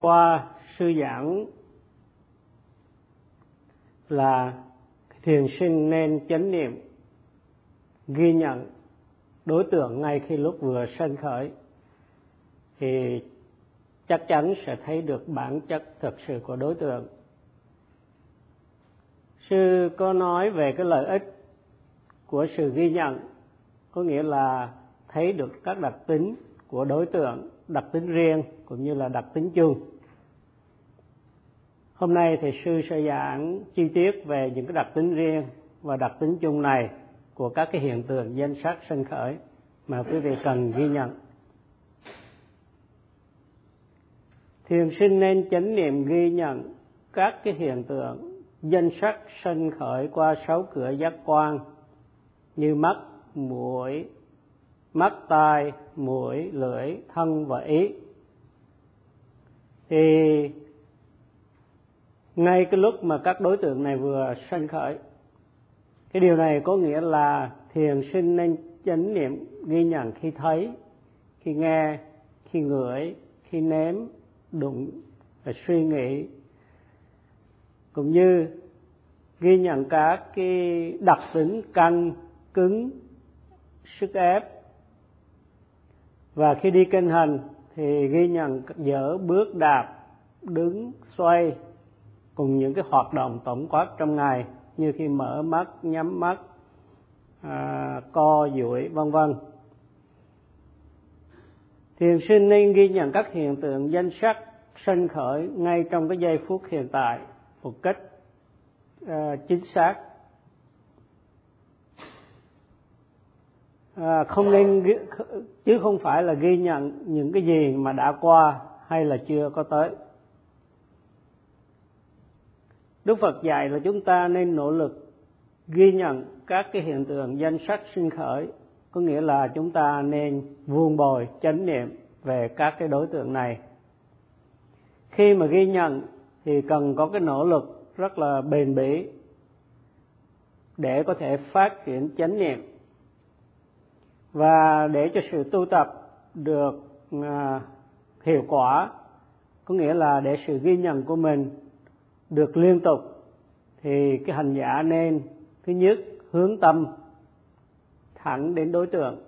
qua sư giảng là thiền sinh nên chánh niệm, ghi nhận đối tượng ngay khi lúc vừa sanh khởi, thì chắc chắn sẽ thấy được bản chất thực sự của đối tượng. Sư có nói về cái lợi ích của sự ghi nhận, có nghĩa là thấy được các đặc tính của đối tượng đặc tính riêng cũng như là đặc tính chung. Hôm nay thì sư sẽ giảng chi tiết về những cái đặc tính riêng và đặc tính chung này của các cái hiện tượng danh sắc sinh khởi mà quý vị cần ghi nhận. Thiền sinh nên chánh niệm ghi nhận các cái hiện tượng danh sắc sinh khởi qua sáu cửa giác quan như mắt, mũi mắt, tai, mũi, lưỡi, thân và ý. Thì ngay cái lúc mà các đối tượng này vừa sanh khởi, cái điều này có nghĩa là thiền sinh nên chánh niệm ghi nhận khi thấy, khi nghe, khi ngửi, khi nếm, đụng và suy nghĩ. Cũng như ghi nhận các cái đặc tính căng, cứng, sức ép và khi đi kinh hành thì ghi nhận dở bước đạp đứng xoay cùng những cái hoạt động tổng quát trong ngày như khi mở mắt nhắm mắt à, co duỗi vân vân. Thiền sinh nên ghi nhận các hiện tượng danh sắc sinh khởi ngay trong cái giây phút hiện tại một cách à, chính xác. À, không nên chứ không phải là ghi nhận những cái gì mà đã qua hay là chưa có tới. Đức Phật dạy là chúng ta nên nỗ lực ghi nhận các cái hiện tượng danh sắc sinh khởi. Có nghĩa là chúng ta nên vuông bồi chánh niệm về các cái đối tượng này. Khi mà ghi nhận thì cần có cái nỗ lực rất là bền bỉ để có thể phát triển chánh niệm và để cho sự tu tập được à, hiệu quả có nghĩa là để sự ghi nhận của mình được liên tục thì cái hành giả nên thứ nhất hướng tâm thẳng đến đối tượng.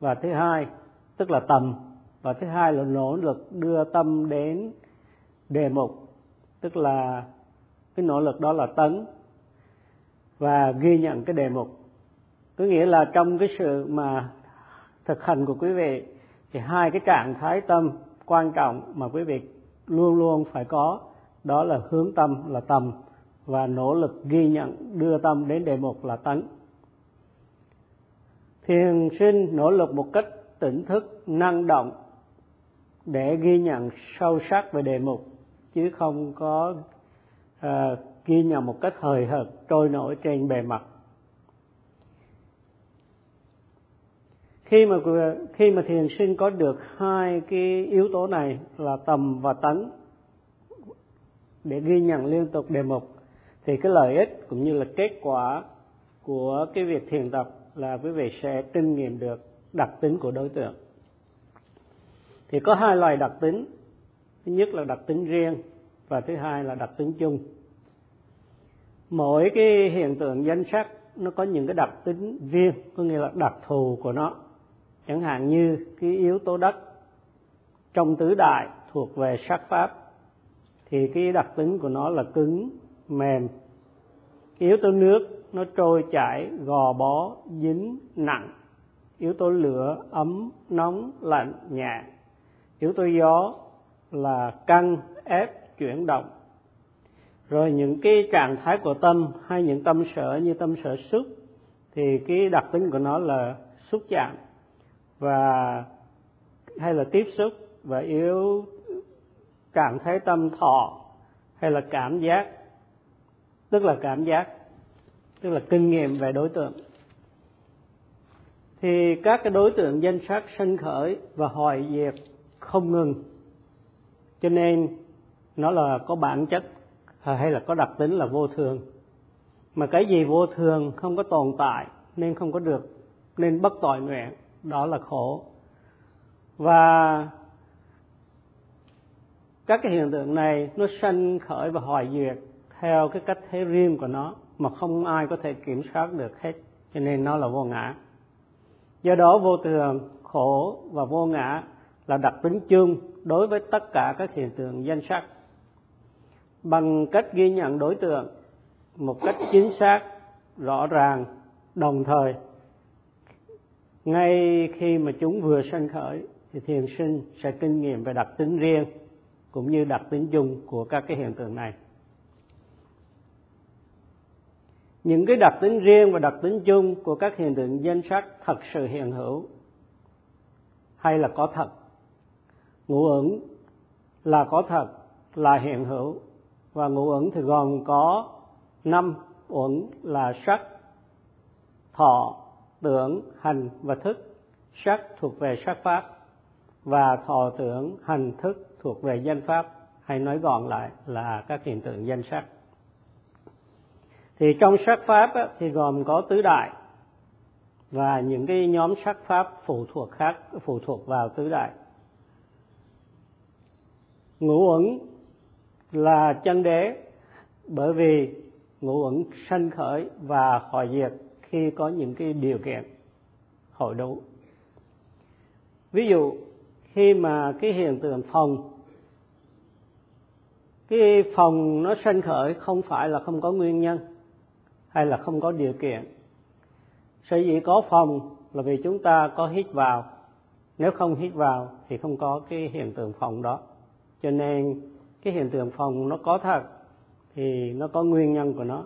Và thứ hai tức là tầm và thứ hai là nỗ lực đưa tâm đến đề mục tức là cái nỗ lực đó là tấn và ghi nhận cái đề mục có nghĩa là trong cái sự mà thực hành của quý vị thì hai cái trạng thái tâm quan trọng mà quý vị luôn luôn phải có đó là hướng tâm là tầm và nỗ lực ghi nhận đưa tâm đến đề mục là tấn thiền sinh nỗ lực một cách tỉnh thức năng động để ghi nhận sâu sắc về đề mục chứ không có uh, ghi nhận một cách hời hợt trôi nổi trên bề mặt. Khi mà khi mà thiền sinh có được hai cái yếu tố này là tầm và tấn để ghi nhận liên tục đề mục, thì cái lợi ích cũng như là kết quả của cái việc thiền tập là quý vị sẽ kinh nghiệm được đặc tính của đối tượng. Thì có hai loại đặc tính. Thứ nhất là đặc tính riêng và thứ hai là đặc tính chung. Mỗi cái hiện tượng danh sắc nó có những cái đặc tính riêng, có nghĩa là đặc thù của nó chẳng hạn như cái yếu tố đất trong tứ đại thuộc về sắc pháp, thì cái đặc tính của nó là cứng, mềm. Cái yếu tố nước, nó trôi chảy, gò bó, dính, nặng. Yếu tố lửa, ấm, nóng, lạnh, nhẹ. Yếu tố gió là căng, ép, chuyển động. Rồi những cái trạng thái của tâm hay những tâm sở như tâm sở xúc, thì cái đặc tính của nó là xúc chạm và, hay là tiếp xúc và yếu cảm thấy tâm thọ, hay là cảm giác, tức là cảm giác, tức là kinh nghiệm về đối tượng. Thì các cái đối tượng danh sắc sân khởi và hoại diệt không ngừng. Cho nên, nó là có bản chất hay là có đặc tính là vô thường. Mà cái gì vô thường không có tồn tại nên không có được, nên bất tội nguyện đó là khổ. Và các cái hiện tượng này nó sanh khởi và hoại diệt theo cái cách thế riêng của nó mà không ai có thể kiểm soát được hết. Cho nên nó là vô ngã. Do đó vô thường, khổ và vô ngã là đặc tính chung đối với tất cả các hiện tượng danh sắc. Bằng cách ghi nhận đối tượng một cách chính xác, rõ ràng, đồng thời ngay khi mà chúng vừa sanh khởi, thì thiền sinh sẽ kinh nghiệm về đặc tính riêng cũng như đặc tính chung của các cái hiện tượng này. Những cái đặc tính riêng và đặc tính chung của các hiện tượng danh sắc thật sự hiện hữu hay là có thật, ngũ ẩn là có thật, là hiện hữu, và ngũ ẩn thì gồm có năm uẩn là sắc, thọ tưởng hành và thức. Sắc thuộc về sắc pháp và thọ tưởng hành thức thuộc về danh pháp. Hay nói gọn lại là các hiện tượng danh sắc. Thì trong sắc pháp á, thì gồm có tứ đại. Và những cái nhóm sắc pháp phụ thuộc khác phụ thuộc vào tứ đại. Ngũ uẩn là chân đế. Bởi vì ngũ uẩn sanh khởi và khỏi diệt khi có những cái điều kiện hội đủ ví dụ, khi mà cái hiện tượng phòng, cái phòng nó sanh khởi không phải là không có nguyên nhân hay là không có điều kiện. Sở dĩ có phòng là vì chúng ta có hít vào. Nếu không hít vào thì không có cái hiện tượng phòng đó. Cho nên cái hiện tượng phòng nó có thật thì nó có nguyên nhân của nó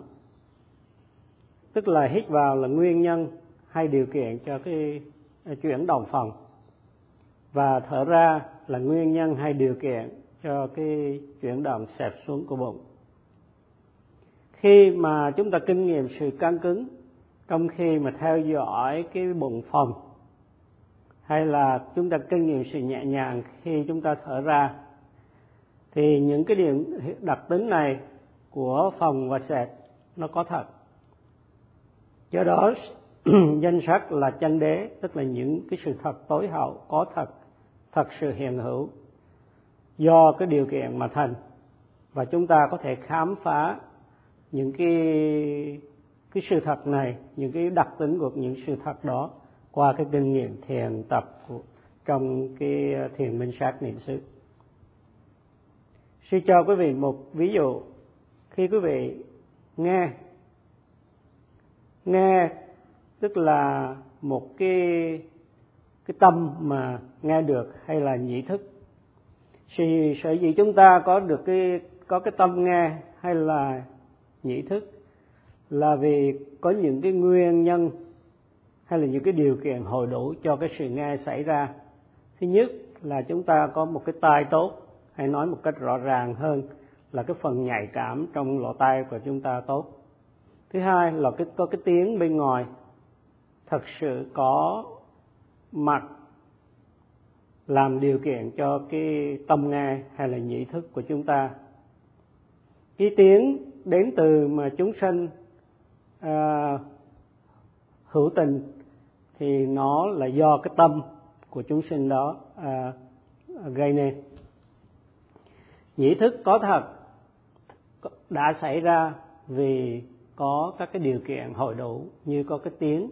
tức là hít vào là nguyên nhân hay điều kiện cho cái à, chuyển động phòng. Và thở ra là nguyên nhân hay điều kiện cho cái chuyển động xẹp xuống của bụng. Khi mà chúng ta kinh nghiệm sự căng cứng, trong khi mà theo dõi cái bụng phòng, hay là chúng ta kinh nghiệm sự nhẹ nhàng khi chúng ta thở ra, thì những cái điểm đặc tính này của phòng và sẹt nó có thật do đó danh sách là chân đế tức là những cái sự thật tối hậu có thật thật sự hiện hữu do cái điều kiện mà thành. Và chúng ta có thể khám phá những cái cái sự thật này những cái đặc tính của những sự thật đó qua cái kinh nghiệm thiền tập của, trong cái ờ, thiền minh sát niệm xứ. Sư cho quý vị một ví dụ. Khi quý vị nghe nghe, tức là một cái cái tâm mà nghe được hay là nhị thức. Thì sở dĩ chúng ta có được cái, có cái tâm nghe hay là nhị thức là vì có những cái nguyên nhân hay là những cái điều kiện hồi đủ cho cái sự nghe xảy ra. Thứ nhất là chúng ta có một cái tai tốt, hay nói một cách rõ ràng hơn là cái phần nhạy cảm trong lỗ tai của chúng ta tốt thứ hai là cái có cái tiếng bên ngoài thật sự có mặt làm điều kiện cho cái tâm nghe hay là nhị thức của chúng ta. Cái tiếng đến từ mà chúng sanh à, hữu tình thì nó là do cái tâm của chúng sinh đó à, gây nên. Nhĩ thức có thật đã xảy ra vì có các cái điều kiện hội đủ như có cái tiếng,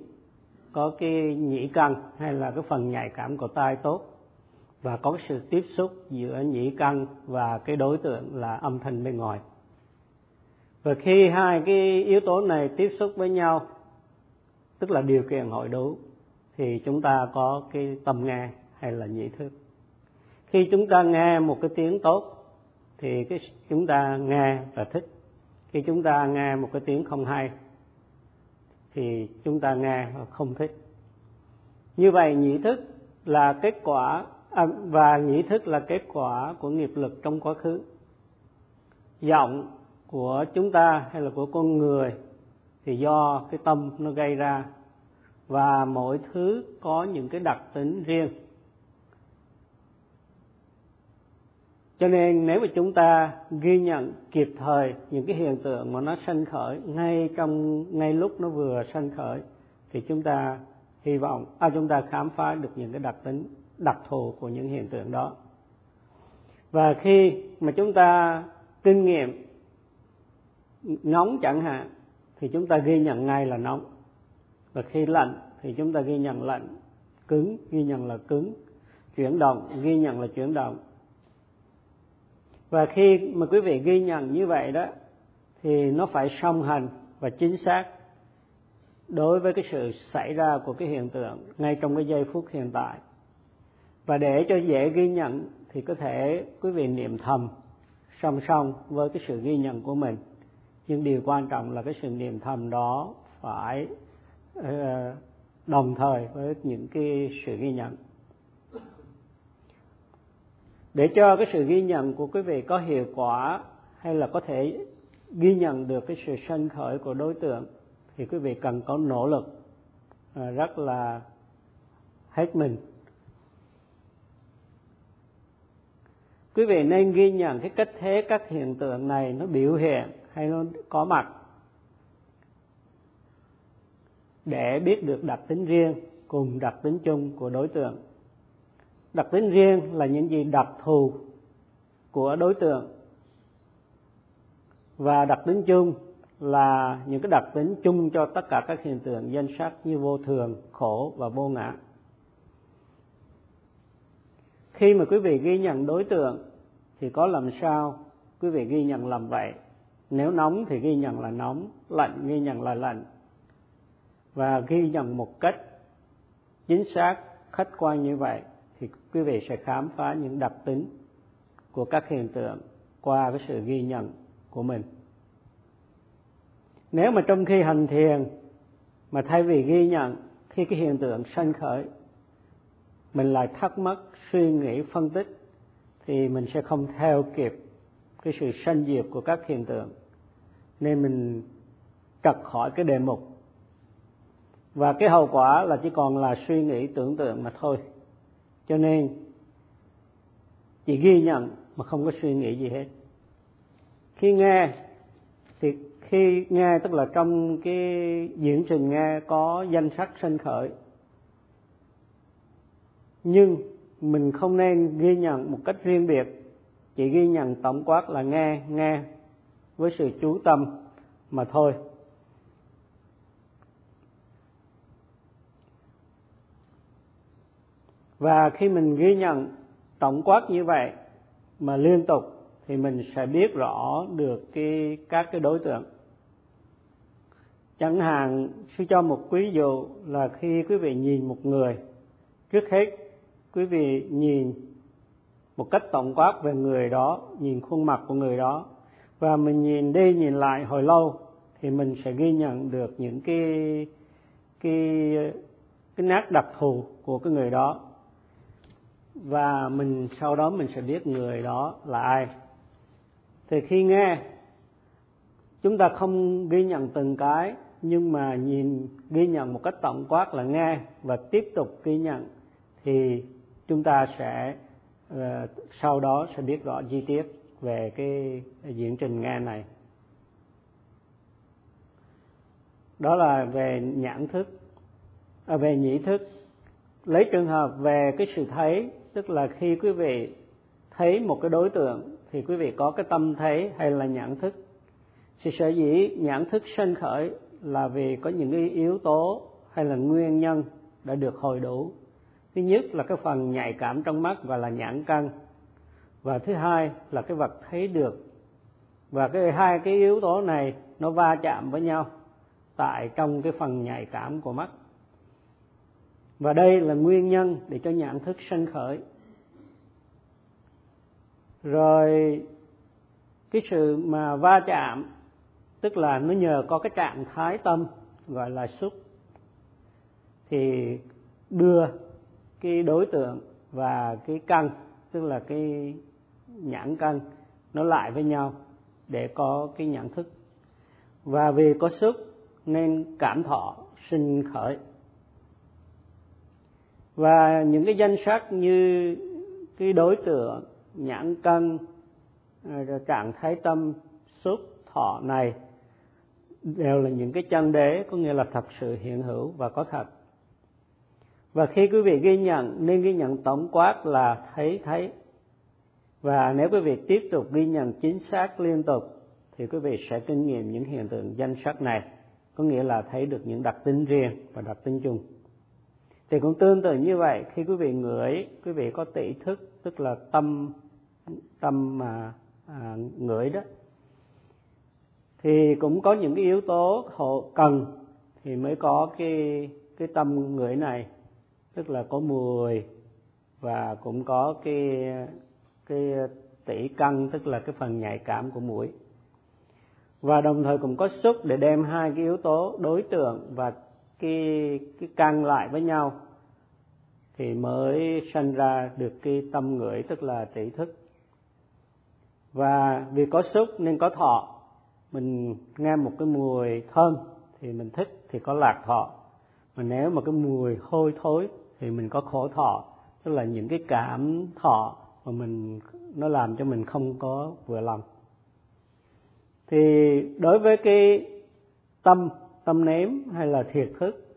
có cái nhĩ căn hay là cái phần nhạy cảm của tai tốt và có sự tiếp xúc giữa nhĩ căn và cái đối tượng là âm thanh bên ngoài. Và khi hai cái yếu tố này tiếp xúc với nhau, tức là điều kiện hội đủ, thì chúng ta có cái tâm nghe hay là nhĩ thức. Khi chúng ta nghe một cái tiếng tốt, thì cái, chúng ta nghe và thích khi chúng ta nghe một cái tiếng không hay thì chúng ta nghe và không thích. Như vậy nhị thức là kết quả à, và nhị thức là kết quả của nghiệp lực trong quá khứ. Giọng của chúng ta hay là của con người thì do cái tâm nó gây ra và mỗi thứ có những cái đặc tính riêng. Cho nên nếu mà chúng ta ghi nhận kịp thời những cái hiện tượng mà nó sanh khởi ngay trong ngay lúc nó vừa sanh khởi thì chúng ta hy vọng à, chúng ta khám phá được những cái đặc tính đặc thù của những hiện tượng đó. Và khi mà chúng ta kinh nghiệm nóng chẳng hạn thì chúng ta ghi nhận ngay là nóng. Và khi lạnh thì chúng ta ghi nhận lạnh. Cứng ghi nhận là cứng. Chuyển động ghi nhận là chuyển động và khi mà quý vị ghi nhận như vậy đó, thì nó phải song hành và chính xác đối với cái sự xảy ra của cái hiện tượng ngay trong cái giây phút hiện tại. Và để cho dễ ghi nhận thì có thể quý vị niệm thầm song song với cái sự ghi nhận của mình. Nhưng điều quan trọng là cái sự niệm thầm đó phải ờ, đồng thời với những cái sự ghi nhận để cho cái sự ghi nhận của quý vị có hiệu quả hay là có thể ghi nhận được cái sự sân khởi của đối tượng, thì quý vị cần có nỗ lực à, rất là hết mình. Quý vị nên ghi nhận cái cách thế, các hiện tượng này nó biểu hiện hay nó có mặt để biết được đặc tính riêng cùng đặc tính chung của đối tượng đặc tính riêng là những gì đặc thù của đối tượng. Và đặc tính chung là những cái đặc tính chung cho tất cả các hiện tượng danh sắc như vô thường, khổ và vô ngã. Khi mà quý vị ghi nhận đối tượng thì có làm sao quý vị ghi nhận làm vậy? Nếu nóng thì ghi nhận là nóng, lạnh ghi nhận là lạnh. Và ghi nhận một cách chính xác, khách quan như vậy thì quý vị sẽ khám phá những đặc tính của các hiện tượng qua cái sự ghi nhận của mình. Nếu mà trong khi hành thiền mà thay vì ghi nhận khi cái hiện tượng sanh khởi, mình lại thắc mắc, suy nghĩ, phân tích, thì mình sẽ không theo kịp cái sự sanh diệt của các hiện tượng. Nên mình trật khỏi cái đề mục. Và cái hậu quả là chỉ còn là suy nghĩ tưởng tượng mà thôi cho nên, chỉ ghi nhận mà không có suy nghĩ gì hết. Khi nghe, thì khi nghe, tức là trong cái diễn trình nghe có danh sắc sanh khởi, nhưng mình không nên ghi nhận một cách riêng biệt, chỉ ghi nhận tổng quát là nghe nghe với sự chú tâm mà thôi. Và khi mình ghi nhận tổng quát như vậy mà liên tục thì mình sẽ biết rõ được cái, các cái đối tượng. Chẳng hạn, sư cho một ví dụ là khi quý vị nhìn một người, trước hết quý vị nhìn một cách tổng quát về người đó, nhìn khuôn mặt của người đó. Và mình nhìn đi nhìn lại hồi lâu thì mình sẽ ghi nhận được những cái cái cái nét đặc thù của cái người đó và mình sau đó mình sẽ biết người đó là ai. Thì khi nghe chúng ta không ghi nhận từng cái nhưng mà nhìn ghi nhận một cách tổng quát là nghe và tiếp tục ghi nhận thì chúng ta sẽ uh, sau đó sẽ biết rõ chi tiết về cái diễn trình nghe này. Đó là về nhãn thức à, về nhĩ thức lấy trường hợp về cái sự thấy, tức là khi quý vị thấy một cái đối tượng, thì quý vị có cái tâm thấy hay là nhãn thức. Thì sở dĩ nhãn thức sanh khởi là vì có những cái yếu tố hay là nguyên nhân đã được hồi đủ. Thứ nhất là cái phần nhạy cảm trong mắt và là nhãn căn. Và thứ hai là cái vật thấy được. Và cái hai cái yếu tố này nó va chạm với nhau tại trong cái phần nhạy cảm của mắt và đây là nguyên nhân để cho nhận thức sanh khởi. Rồi, cái sự mà va chạm, tức là nó nhờ có cái trạng thái tâm, gọi là xúc, thì đưa cái đối tượng và cái căn, tức là cái nhãn căn, nó lại với nhau để có cái nhận thức. Và vì có xúc, nên cảm thọ sinh khởi và những cái danh sách như cái đối tượng nhãn căn à, trạng thái tâm, xúc, thọ này đều là những cái chân đế, có nghĩa là thật sự hiện hữu và có thật. Và khi quý vị ghi nhận, nên ghi nhận tổng quát là thấy thấy. Và nếu quý vị tiếp tục ghi nhận chính xác liên tục, thì quý vị sẽ kinh nghiệm những hiện tượng danh sắc này, có nghĩa là thấy được những đặc tính riêng và đặc tính chung thì cũng tương tự như vậy. Khi quý vị ngửi quý vị có tỷ thức tức là tâm tâm mà à, ngửi đó thì cũng có những cái yếu tố hộ cần thì mới có cái cái tâm ngửi này. Tức là có mùi và cũng có cái cái tỷ căn tức là cái phần nhạy cảm của mũi. Và đồng thời cũng có xúc để đem hai cái yếu tố đối tượng và cái cái càng lại với nhau thì mới sanh ra được cái tâm ngửi, tức là trí thức. Và vì có xúc nên có thọ, mình nghe một cái mùi thơm thì mình thích thì có lạc thọ. Mà nếu mà cái mùi hôi thối thì mình có khổ thọ, tức là những cái cảm thọ mà mình, nó làm cho mình không có vừa lòng. Thì đối với cái tâm tâm nếm hay là thiệt thức,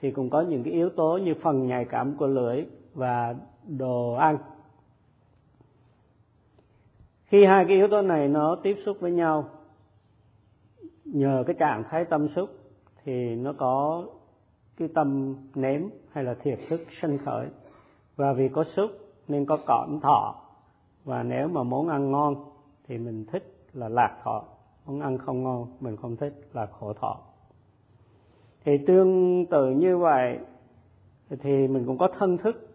thì cũng có những cái yếu tố như phần nhạy cảm của lưỡi và đồ ăn. Khi hai cái yếu tố này nó tiếp xúc với nhau, nhờ cái trạng thái tâm xúc thì nó có cái tâm nếm hay là thiệt thức sinh khởi. Và vì có xúc nên có cõm thọ. Và nếu mà món ăn ngon thì mình thích là lạc thọ. Món ăn không ngon, mình không thích là khổ thọ thì tương tự như vậy, thì mình cũng có thân thức,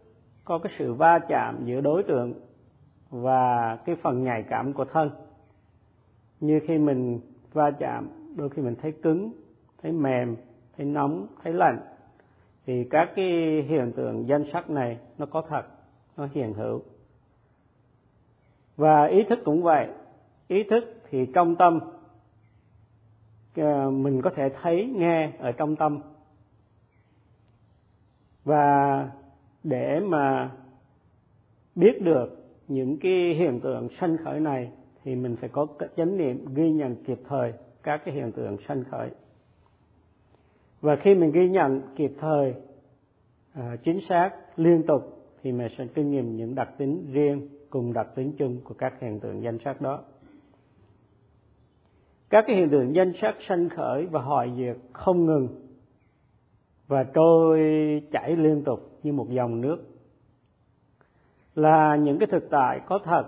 có cái sự va chạm giữa đối tượng và cái phần nhạy cảm của thân. Như khi mình va chạm, đôi khi mình thấy cứng, thấy mềm, thấy nóng, thấy lạnh, thì các cái hiện tượng danh sắc này nó có thật, nó hiện hữu. Và ý thức cũng vậy, ý thức thì trong tâm Ờ, mình có thể thấy nghe ở trong tâm. Và để mà biết được những cái hiện tượng sanh khởi này thì mình phải có chánh niệm ghi nhận kịp thời các cái hiện tượng sanh khởi. Và khi mình ghi nhận kịp thời à, chính xác liên tục thì mình sẽ kinh nghiệm những đặc tính riêng cùng đặc tính chung của các hiện tượng danh sắc đó các cái hiện tượng danh sắc sanh khởi và hoại diệt không ngừng. Và trôi chảy liên tục như một dòng nước. Là những cái thực tại có thật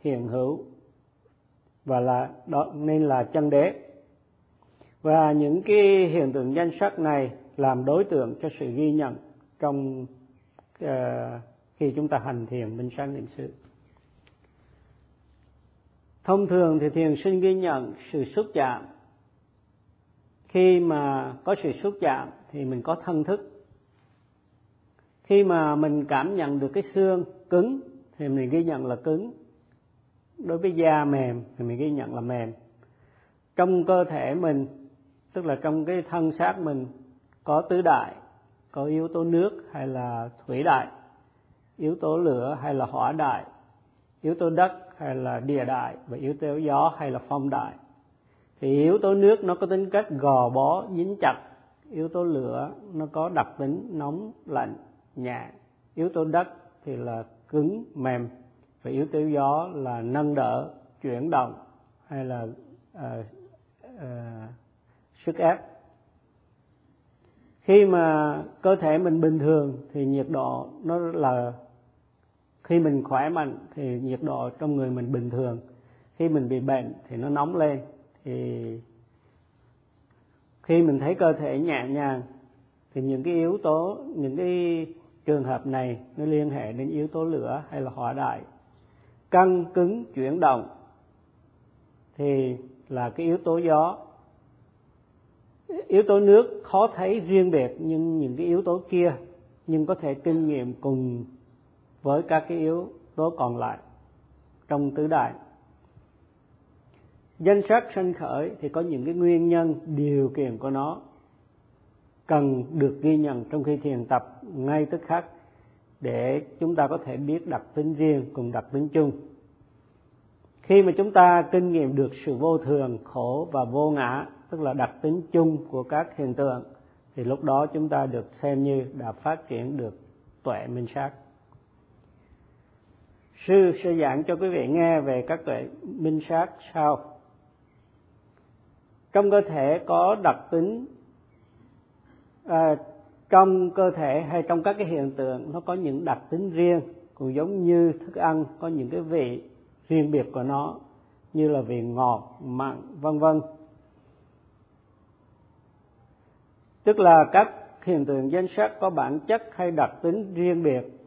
hiện hữu. Và là đó nên là chân đế. Và những cái hiện tượng danh sắc này làm đối tượng cho sự ghi nhận trong uh, khi chúng ta hành thiền minh sáng niệm xứ thông thường thì thiền sinh ghi nhận sự xúc chạm. Khi mà có sự xúc chạm thì mình có thân thức. Khi mà mình cảm nhận được cái xương cứng thì mình ghi nhận là cứng. Đối với da mềm thì mình ghi nhận là mềm. Trong cơ thể mình, tức là trong cái thân xác mình, có tứ đại, có yếu tố nước hay là thủy đại, yếu tố lửa hay là hỏa đại, yếu tố đất hay là địa đại và yếu tố gió hay là phong đại. Thì yếu tố nước nó có tính cách gò bó dính chặt. Yếu tố lửa nó có đặc tính nóng lạnh nhẹ yếu tố đất thì là cứng mềm. Và yếu tố gió là nâng đỡ chuyển động hay là uh, uh, sức ép. Khi mà cơ thể mình bình thường thì nhiệt độ nó là khi mình khỏe mạnh thì nhiệt độ trong người mình bình thường. Khi mình bị bệnh thì nó nóng lên. Thì khi mình thấy cơ thể nhẹ nhàng thì những cái yếu tố, những cái trường hợp này nó liên hệ đến yếu tố lửa hay là hỏa đại. Căng cứng chuyển động thì là cái yếu tố gió. Yếu tố nước khó thấy riêng biệt nhưng những cái yếu tố kia nhưng có thể kinh nghiệm cùng với các cái yếu tố còn lại trong tứ đại. Danh sắc sanh khởi thì có những cái nguyên nhân, điều kiện của nó cần được ghi nhận trong khi thiền tập ngay tức khắc để chúng ta có thể biết đặc tính riêng cùng đặc tính chung. Khi mà chúng ta kinh nghiệm được sự vô thường, khổ và vô ngã, tức là đặc tính chung của các hiện tượng, thì lúc đó chúng ta được xem như đã phát triển được tuệ minh sát sư sẽ giảng cho quý vị nghe về các tuệ minh sát sau. Trong cơ thể có đặc tính à, trong cơ thể hay trong các cái hiện tượng nó có những đặc tính riêng cũng giống như thức ăn có những cái vị riêng biệt của nó như là vị ngọt mặn vân vân. Tức là các hiện tượng danh sắc có bản chất hay đặc tính riêng biệt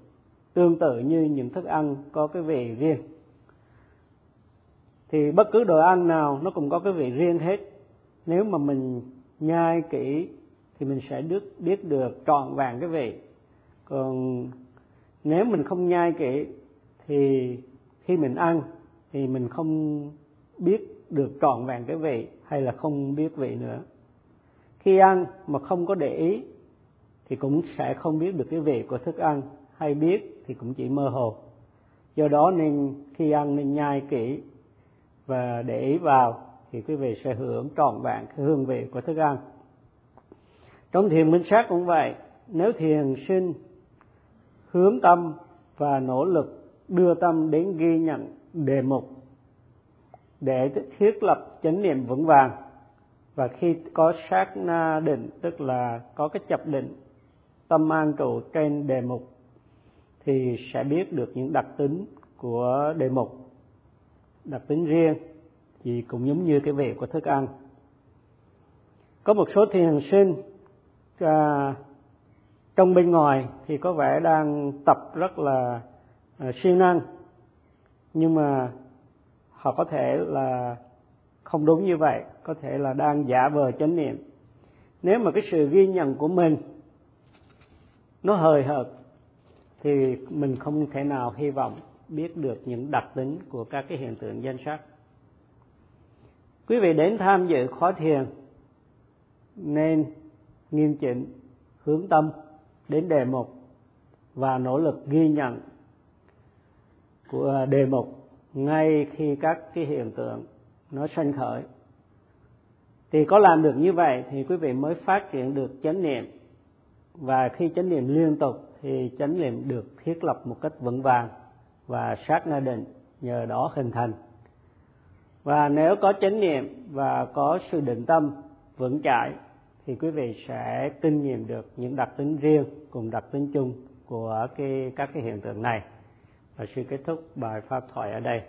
tương tự như những thức ăn có cái vị riêng. Thì bất cứ đồ ăn nào nó cũng có cái vị riêng hết. Nếu mà mình nhai kỹ thì mình sẽ được biết được trọn vẹn cái vị. Còn nếu mình không nhai kỹ thì khi mình ăn thì mình không biết được trọn vẹn cái vị hay là không biết vị nữa. Khi ăn mà không có để ý thì cũng sẽ không biết được cái vị của thức ăn hay biết thì cũng chỉ mơ hồ. Do đó nên khi ăn nên nhai kỹ và để ý vào thì quý vị sẽ hưởng trọn vẹn cái hương vị của thức ăn. Trong thiền minh sát cũng vậy, nếu thiền sinh hướng tâm và nỗ lực đưa tâm đến ghi nhận đề mục để thiết lập chánh niệm vững vàng, và khi có sát na định, tức là có cái chập định tâm an trụ trên đề mục thì sẽ biết được những đặc tính của đề mục. Đặc tính riêng thì cũng giống như cái vị của thức ăn. Có một số thiền sinh à, trong bên ngoài thì có vẻ đang tập rất là à, siêng năng. Nhưng mà họ có thể là không đúng như vậy có thể là đang giả vờ chánh niệm. Nếu mà cái sự ghi nhận của mình nó hời hợt thì mình không thể nào hy vọng biết được những đặc tính của các cái hiện tượng danh sắc. Quý vị đến tham dự khóa thiền, nên nghiêm chỉnh hướng tâm đến đề mục và nỗ lực ghi nhận của à, đề mục ngay khi các cái hiện tượng nó sanh khởi. Thì có làm được như vậy thì quý vị mới phát triển được chánh niệm. Và khi chánh niệm liên tục thì chánh niệm được thiết lập một cách vững vàng và sát na định nhờ đó hình thành. Và nếu có chánh niệm và có sự định tâm vững chãi, thì quý vị sẽ kinh nghiệm được những đặc tính riêng cùng đặc tính chung của cái, các cái hiện tượng này. Và sự kết thúc bài pháp thoại ở đây.